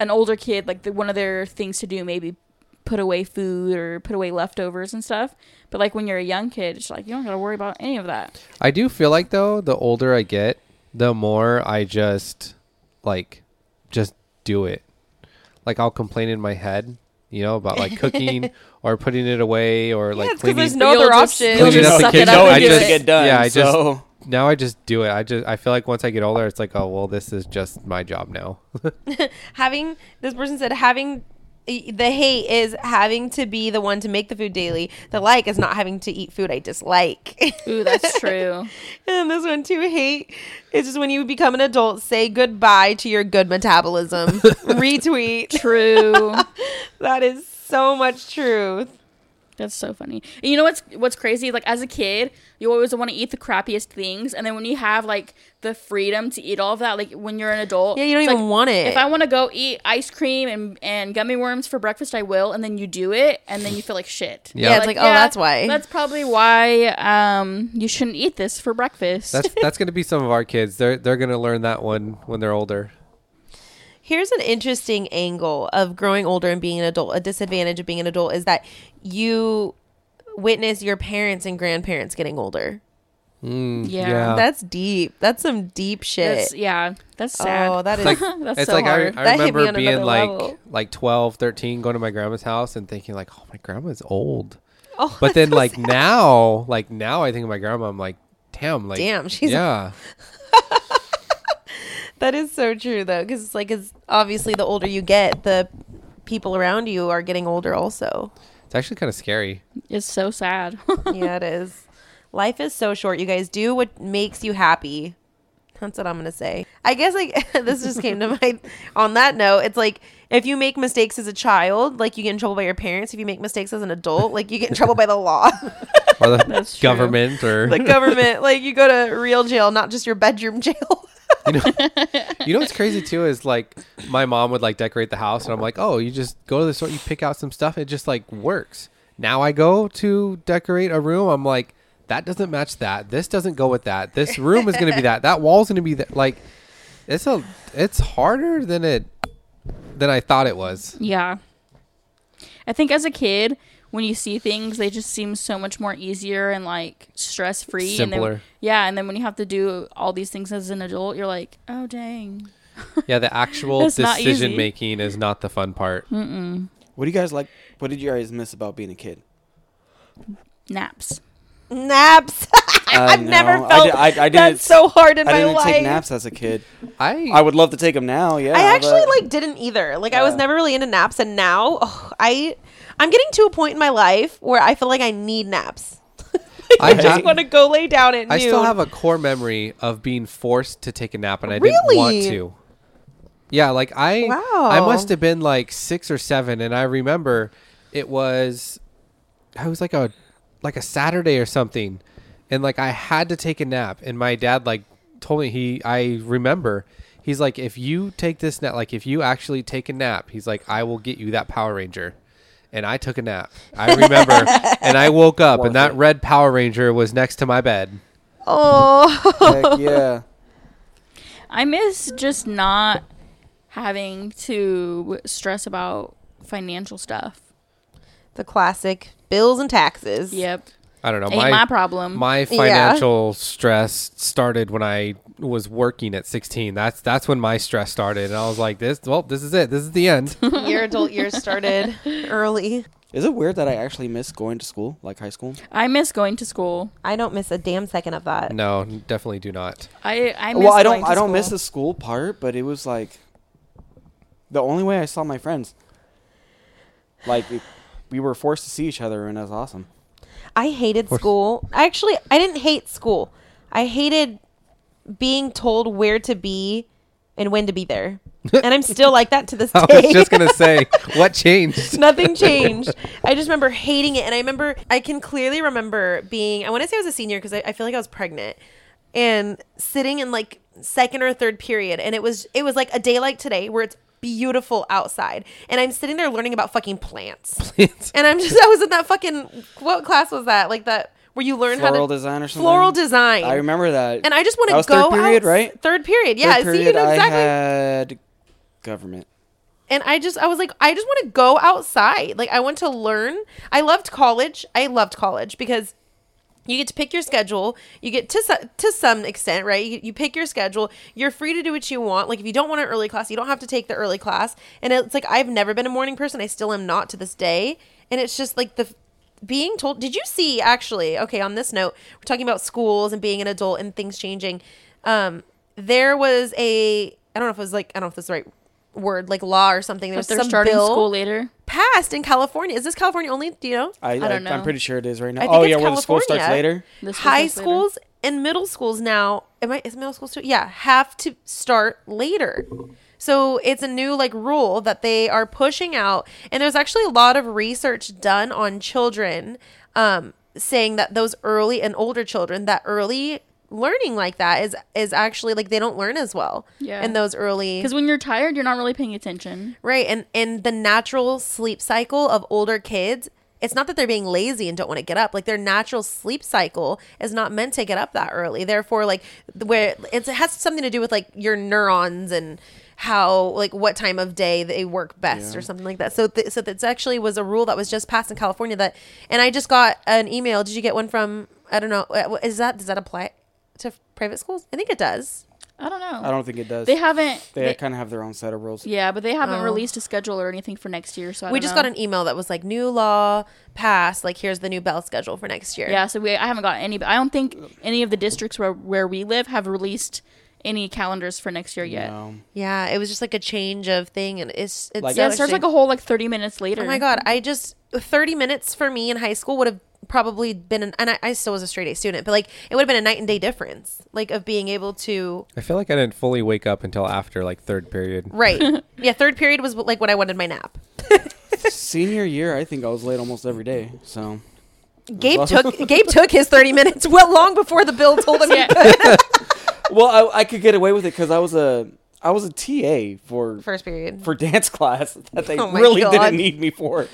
an older kid, like the, one of their things to do maybe put away food or put away leftovers and stuff. But like when you're a young kid, it's like you don't gotta worry about any of that. I do feel like though, the older I get, the more I just like just do it. Like I'll complain in my head, you know, about like cooking or putting it away or like it's 'cause cleaning. there's no other option. you'll Cleaning just up the suck it kitchen. up know and it do needs to get done. Yeah, I just- so now I just do it. I just I feel like once I get older, it's like, oh well, this is just my job now. having this person said having the hate is having to be the one to make the food daily. The like is not having to eat food I dislike. Ooh, that's true. and this one too, hate is just when you become an adult, say goodbye to your good metabolism. Retweet. true. That is so much truth. That's so funny. And you know what's what's crazy? Like as a kid, you always want to eat the crappiest things, and then when you have like the freedom to eat all of that, like when you're an adult, Yeah, you don't even like, want it. If I want to go eat ice cream and and gummy worms for breakfast, I will, and then you do it, and then you feel like shit. Yeah. Yeah, it's like, oh, that's why. That's probably why um you shouldn't eat this for breakfast. That's that's gonna be some of our kids. They're they're gonna learn that one when they're older. Here's an interesting angle of growing older and being an adult. A disadvantage of being an adult is that you witness your parents and grandparents getting older. Mm, Yeah. That's deep. That's some deep shit. That's- yeah, that's sad. Oh, that is. Like, That's it's so like hard. I That hit me remember being like level. like 12 13 going to my grandma's house and thinking like oh my grandma's old oh, but then so like sad. now like now i think of my grandma i'm like damn, like Damn, she's- yeah. That is so true though, because it's like, it's obviously the older you get, the people around you are getting older also. It's actually kind of scary. It's so sad. yeah, it is. Life is so short. You guys do what makes you happy. That's what I'm gonna say. I guess like this just came to mind. On that note, it's like if you make mistakes as a child, like you get in trouble by your parents. If you make mistakes as an adult, like you get in trouble by the law, Or the That's true. government or the government. Like you go to real jail, not just your bedroom jail. you know you know what's crazy too is like my mom would like decorate the house and i'm like oh you just go to the store you pick out some stuff it just like works now i go to decorate a room i'm like that doesn't match that this doesn't go with that this room is going to be that that wall's going to be that like it's a it's harder than it than i thought it was yeah. I think as a kid, when you see things, they just seem so much more easier and like stress free. And Simpler. then, yeah, and then when you have to do all these things as an adult, you're like, oh dang. yeah the actual It's not easy. decision making is not the fun part What do you guys like? What did you guys miss about being a kid? Naps. Naps. I've no, never I felt di- I- I didn't- that's so hard in I my didn't life. take naps as a kid. i I would love to take them now. Yeah, I actually but- like didn't either. Like I was never really into naps, and now oh, I I'm getting to a point in my life where I feel like I need naps. I I just want to go lay down at I noon. still have a core memory of being forced to take a nap and I didn't want to. Yeah, like I Wow. I must have been like 6 or 7 and I remember it was I was like a like a Saturday or something and like I had to take a nap and my dad like told me he I remember he's like if you take this nap like if you actually take a nap he's like I will get you that Power Ranger. And I took a nap. I remember, and I woke up, Worth and that it. red Power Ranger was next to my bed. oh, Heck yeah. I miss just not having to stress about financial stuff. the classic bills and taxes. Yep. I don't know. Ain't my, problem. My financial stress started when I was working at 16. That's that's when my stress started, and I was like, "This, well, this is it. This is the end." Your adult years started early. Is it weird that I actually miss going to school, like high school? I miss going to school. I don't miss a damn second of that. no, definitely do not. I I miss well, I don't. to I don't miss the school part, but it was like the only way I saw my friends. Like it, we were forced to see each other, and that's awesome. I hated school. I actually, I didn't hate school. I hated being told where to be and when to be there. And I'm still like that to this day. I was just gonna say, what changed? Nothing changed. I just remember hating it. And I remember, I can clearly remember being, I want to say I was a senior because I, I feel like I was pregnant and sitting in like second or third period. And it was, it was like a day like today where it's beautiful outside. And I'm sitting there learning about fucking plants. plants. And I'm just, I was in that fucking, what class was that? Like that, where you learn Floral how to, design or something. floral design. I remember that. and I just want to go third period, out- right? Third period. Yeah. Third See, you period, know exactly. I had government. and I just I was like I just want to go outside. Like I want to learn. I loved college. I loved college because you get to pick your schedule. You get to to some extent, right? You, you pick your schedule. You're free to do what you want. Like if you don't want an early class, you don't have to take the early class. And it's like I've never been a morning person. I still am not to this day. And it's just like the being told. Did you see actually? Okay, on this note, we're talking about schools and being an adult and things changing. Um, there was a I don't know if it was like I don't know if this is the right word like law or something. But There's they're some starting bill school later. passed in California. Is this California only? Do you know? I, I, don't know. I'm pretty sure it is right now. I think oh it's yeah, where the school starts later. The school High starts later. schools and middle schools now. Am I is middle schools too? Yeah, have to start later. So it's a new like rule that they are pushing out, and there's actually a lot of research done on children, um, saying that those early and older children that early learning like that is is actually like they don't learn as well. Yeah. In those early Because when you're tired, you're not really paying attention. Right. And and the natural sleep cycle of older kids, it's not that they're being lazy and don't want to get up. Like their natural sleep cycle is not meant to get up that early. Therefore, like where it's, it has something to do with like your neurons and how like what time of day they work best or something like that. So th- so that's actually was a rule that was just passed in California that and I just got an email. Did you get one from I don't know. uh, Is that does that apply to private schools? I think it does. I don't know. I don't think it does. they haven't. They, they- kind of have their own set of rules. yeah, but they haven't Oh. released a schedule or anything for next year. So I we don't just know. got an email that was like new law passed. Like here's the new bell schedule for next year. Yeah, so we I haven't got any. I don't think any of the districts where where we live have released any calendars for next year yet. No. Yeah, it was just like a change of thing, and it's it's Like- Yeah, Yeah, it starts like a whole like thirty minutes later. Oh my god, I just 30 minutes for me in high school would have probably been an, and I, I still was a straight A student, but like it would have been a night and day difference, like of being able to I feel like I didn't fully wake up until after like third period. right. yeah, third period was like when I wanted my nap. Senior year, I think I was late almost every day. So Gabe took Gabe took his 30 minutes well long before the bill told him. Yeah. well, I, I could get away with it because I was a I was a TA for First period. for dance class that they Oh really God. didn't need me for.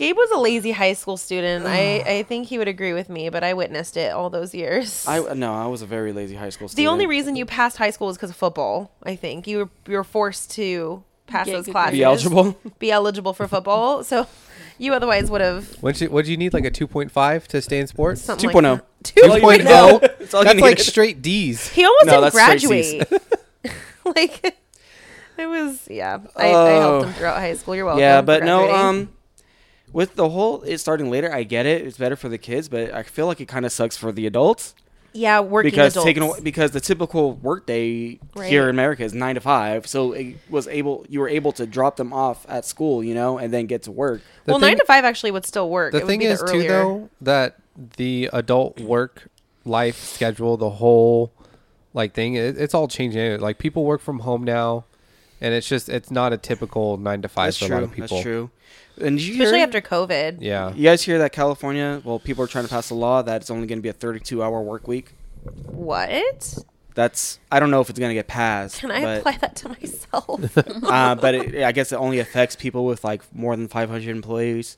Gabe was a lazy high school student. I I think he would agree with me, but I witnessed it all those years. I no, I was a very lazy high school student. the only reason you passed high school was because of football. I think you were you were forced to pass Get those good classes, be eligible. be eligible for football. So you otherwise would have What'd you, what'd you need? Like a 2.5 to stay in sports? something 2.0. like that. That's all 2.0? need to know. That's all you That's like needed. straight D's. He almost No, didn't that's straight graduate. like it was yeah. I, I helped Oh. him throughout high school. You're welcome. yeah, for but no, graduating. um, with the whole it starting later, I get it. It's better for the kids, but I feel like it kind of sucks for the adults yeah, working because adults. taking away, because the typical workday Right. here in America is nine to five. So it was able you were able to drop them off at school, you know, and then get to work. The well, thing- nine to five actually would still work. The It would thing be the is too though that the adult work life schedule, the whole like thing, it, it's all changing. Like people work from home now, and it's just it's not a typical nine to five That's for true. a lot of people. That's true. And did you especially hear, after COVID. Yeah. you guys hear that California? Well, people are trying to pass a law that it's only going to be a 32 hour work week. What? That's I don't know if it's going to get passed. Can I but, apply that to myself? uh, but it, I guess it only affects people with like more than 500 employees.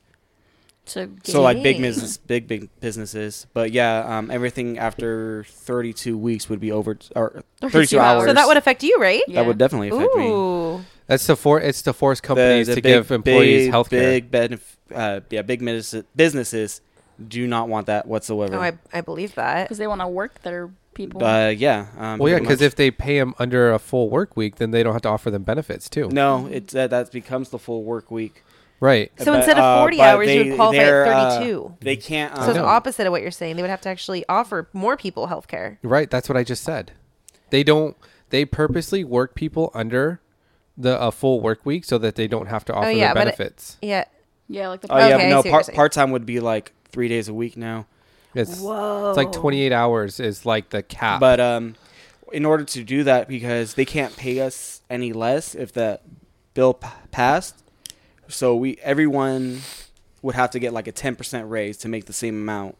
So, So like big business, big big businesses. But yeah, um, everything after 32 weeks would be over or 32, 32 hours. hours. so that would affect you, right? Yeah. that would definitely affect me. Ooh. That's to for it's to force companies the to big- give employees health care. Big benef- uh, yeah, big medis- businesses do not want that whatsoever. Oh, I, I believe that. because they want to work their people. uh, yeah. Um, Well, yeah, because if they pay them under a full work week, then they don't have to offer them benefits too. no, it's that that becomes the full work week. Right. So But, instead of uh, 40 but hours, you would qualify at they're, uh, 32. They can't. so Uh, it's know. opposite of what you're saying. They would have to actually offer more people health care. Right. That's what I just said. They don't. They purposely work people under the a full work week so that they don't have to offer Oh, yeah, their but it- benefits. Yeah. yeah, like the oh yeah, Okay, no. see Part saying. part time would be like three days a week now. It's, Whoa. it's like 28 hours is like the cap. But um, in order to do that, because they can't pay us any less if the bill p- passed, so we everyone would have to get like a ten percent raise to make the same amount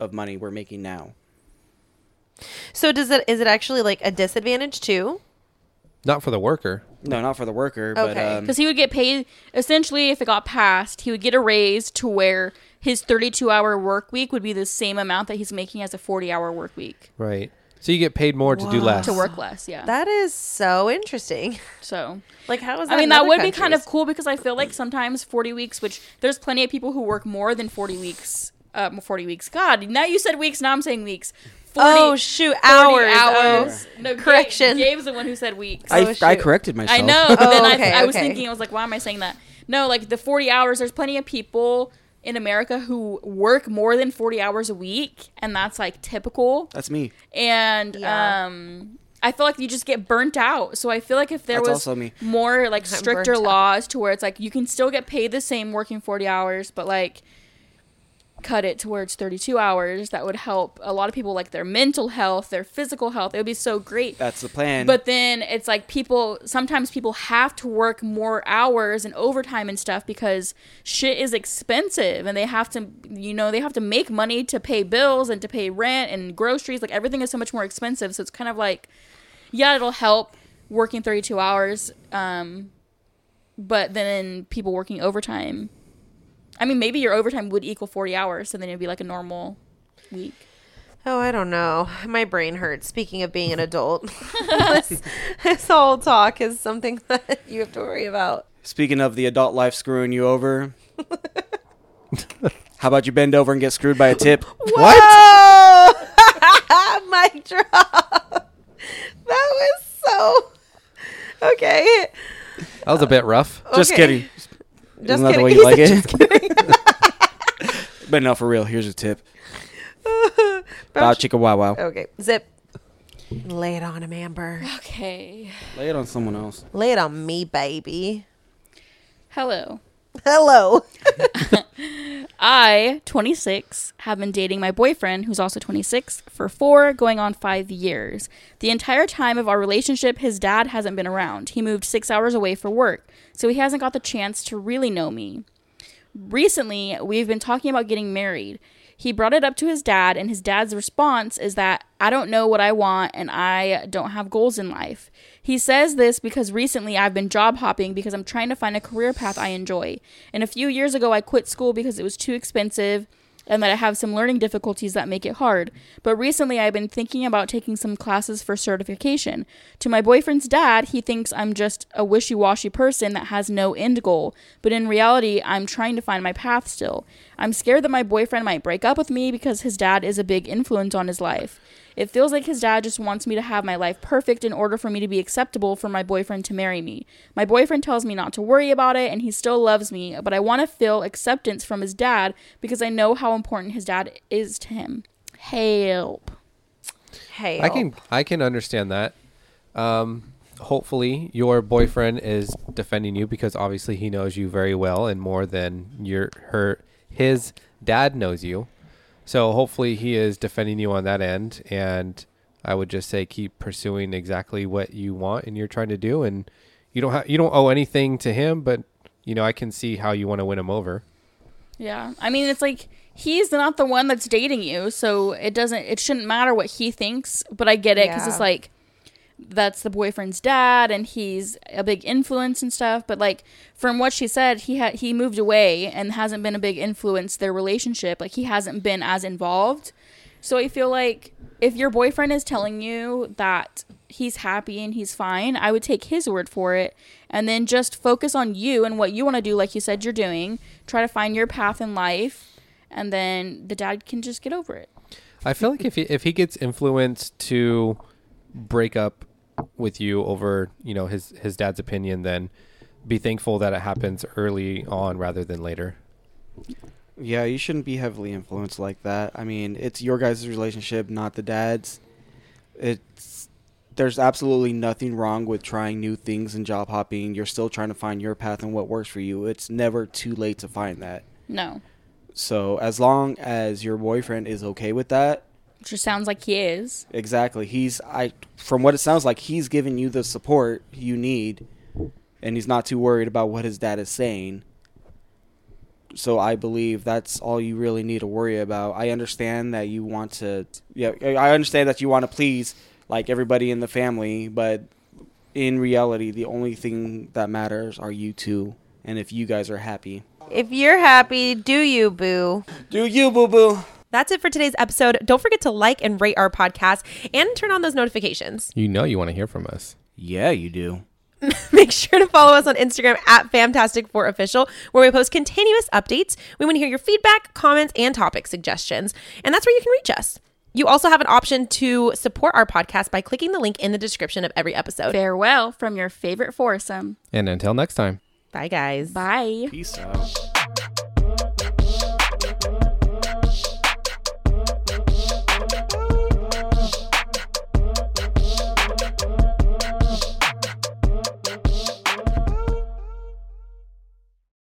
of money we're making now. So does it is it actually like a disadvantage too? Not for the worker. No, not for the worker, but Okay. um, because he would get paid essentially if it got passed he would get a raise to where his 32 hour work week would be the same amount that he's making as a 40 hour work week Right. So you get paid more to do less. to work less yeah That is so interesting. so Like how is that? I mean that other would be kind of cool because I feel like sometimes 40 weeks which there's plenty of people who work more than 40 weeks um, 40 weeks god now you said weeks now I'm saying weeks 40, Oh shoot, 40 hours. hours. Oh. No, Gabe- Correction. Gabe's the one who said weeks. I, Oh, I corrected myself. I know, but then Oh, I, okay, I was okay. thinking, I was like, why am I saying that? No, like the 40 hours, there's plenty of people in America who work more than 40 hours a week, and that's like typical. That's me. And Yeah. um, I feel like you just get burnt out. So I feel like if there That's was also me. more like stricter burnt out. laws to where it's like you can still get paid the same working 40 hours, but like cut it to where it's 32 hours, that would help a lot of people like their mental health, their physical health. It would be so great. That's the plan. But then it's like people sometimes people have to work more hours and overtime and stuff because shit is expensive and they have to you know, they have to make money to pay bills and to pay rent and groceries. Like everything is so much more expensive. So it's kind of like yeah, it'll help working 32 hours um but then people working overtime. I mean, maybe your overtime would equal 40 hours, so then it'd be like a normal week. Oh, I don't know. My brain hurts. Speaking of being an adult, this, this whole talk is something that you have to worry about. Speaking of the adult life screwing you over, how about you bend over and get screwed by a tip? What? Mic drop. That was so okay. That was a bit rough. Just Okay. kidding. Just Isn't that the way you like said it? but no, for real. Here's a tip. Bow chicka wow wow. Okay, zip. Lay it on him, Amber. Okay. Lay it on someone else. Lay it on me, baby. Hello. Hello. I, 26, have been dating my boyfriend, who's also 26, for four, going on five years. The entire time of our relationship, his dad hasn't been around. He moved six hours away for work, so he hasn't got the chance to really know me. Recently, we've been talking about getting married. He brought it up to his dad, and his dad's response is that I don't know what I want and I don't have goals in life. He says this because recently I've been job hopping because I'm trying to find a career path I enjoy. And a few years ago, I quit school because it was too expensive and that I have some learning difficulties that make it hard. But recently, I've been thinking about taking some classes for certification. To my boyfriend's dad, he thinks I'm just a wishy washy person that has no end goal. But in reality, I'm trying to find my path still. I'm scared that my boyfriend might break up with me because his dad is a big influence on his life. It feels like his dad just wants me to have my life perfect in order for me to be acceptable for my boyfriend to marry me. My boyfriend tells me not to worry about it and he still loves me, but I want to feel acceptance from his dad because I know how important his dad is to him. Help. Hey, I can I can understand that. Um, hopefully, your boyfriend is defending you because obviously he knows you very well and more than your her his dad knows you. So hopefully he is defending you on that end. And I would just say keep pursuing exactly what you want and you're trying to do. And you don't have you don't owe anything to him, but you know I can see how you want to win him over. Yeah. I mean, it's like he's not the one that's dating you, so it doesn't it shouldn't matter what he thinks, but I get it cuz it's like that's the boyfriend's dad and he's a big influence and stuff, but like from what she said, he had he moved away and hasn't been a big influence their relationship. Like he hasn't been as involved. So I feel like if your boyfriend is telling you that he's happy and he's fine, I would take his word for it and then just focus on you and what you want to do like you said you're doing. Try to find your path in life and then the dad can just get over it. I feel like if he, if he gets influenced to break up with you over you know his his dad's opinion, then be thankful that it happens early on rather than later. Yeah, you shouldn't be heavily influenced like that. I mean, it's your guys' relationship, not the dad's. It's there's absolutely nothing wrong with trying new things and job hopping. You're still trying to find your path and what works for you. It's never too late to find that. No. So, as long as your boyfriend is okay with that, Which just sounds like he is. exactly. He's I from what it sounds like, he's giving you the support you need and he's not too worried about what his dad is saying. So I believe that's all you really need to worry about. I understand that you want to yeah, I understand that you want to please like everybody in the family, but in reality, the only thing that matters are you two and if you guys are happy. If you're happy, do you, boo? Do you boo boo? That's it for today's episode. Don't forget to like and rate our podcast and turn on those notifications. You know you want to hear from us. Yeah, you do. Make sure to follow us on Instagram at FAMtastic4Official, where we post continuous updates. We want to hear your feedback, comments, and topic suggestions. And that's where you can reach us. You also have an option to support our podcast by clicking the link in the description of every episode. Farewell from your favorite foursome. And until next time. Bye, guys. Bye. Peace out.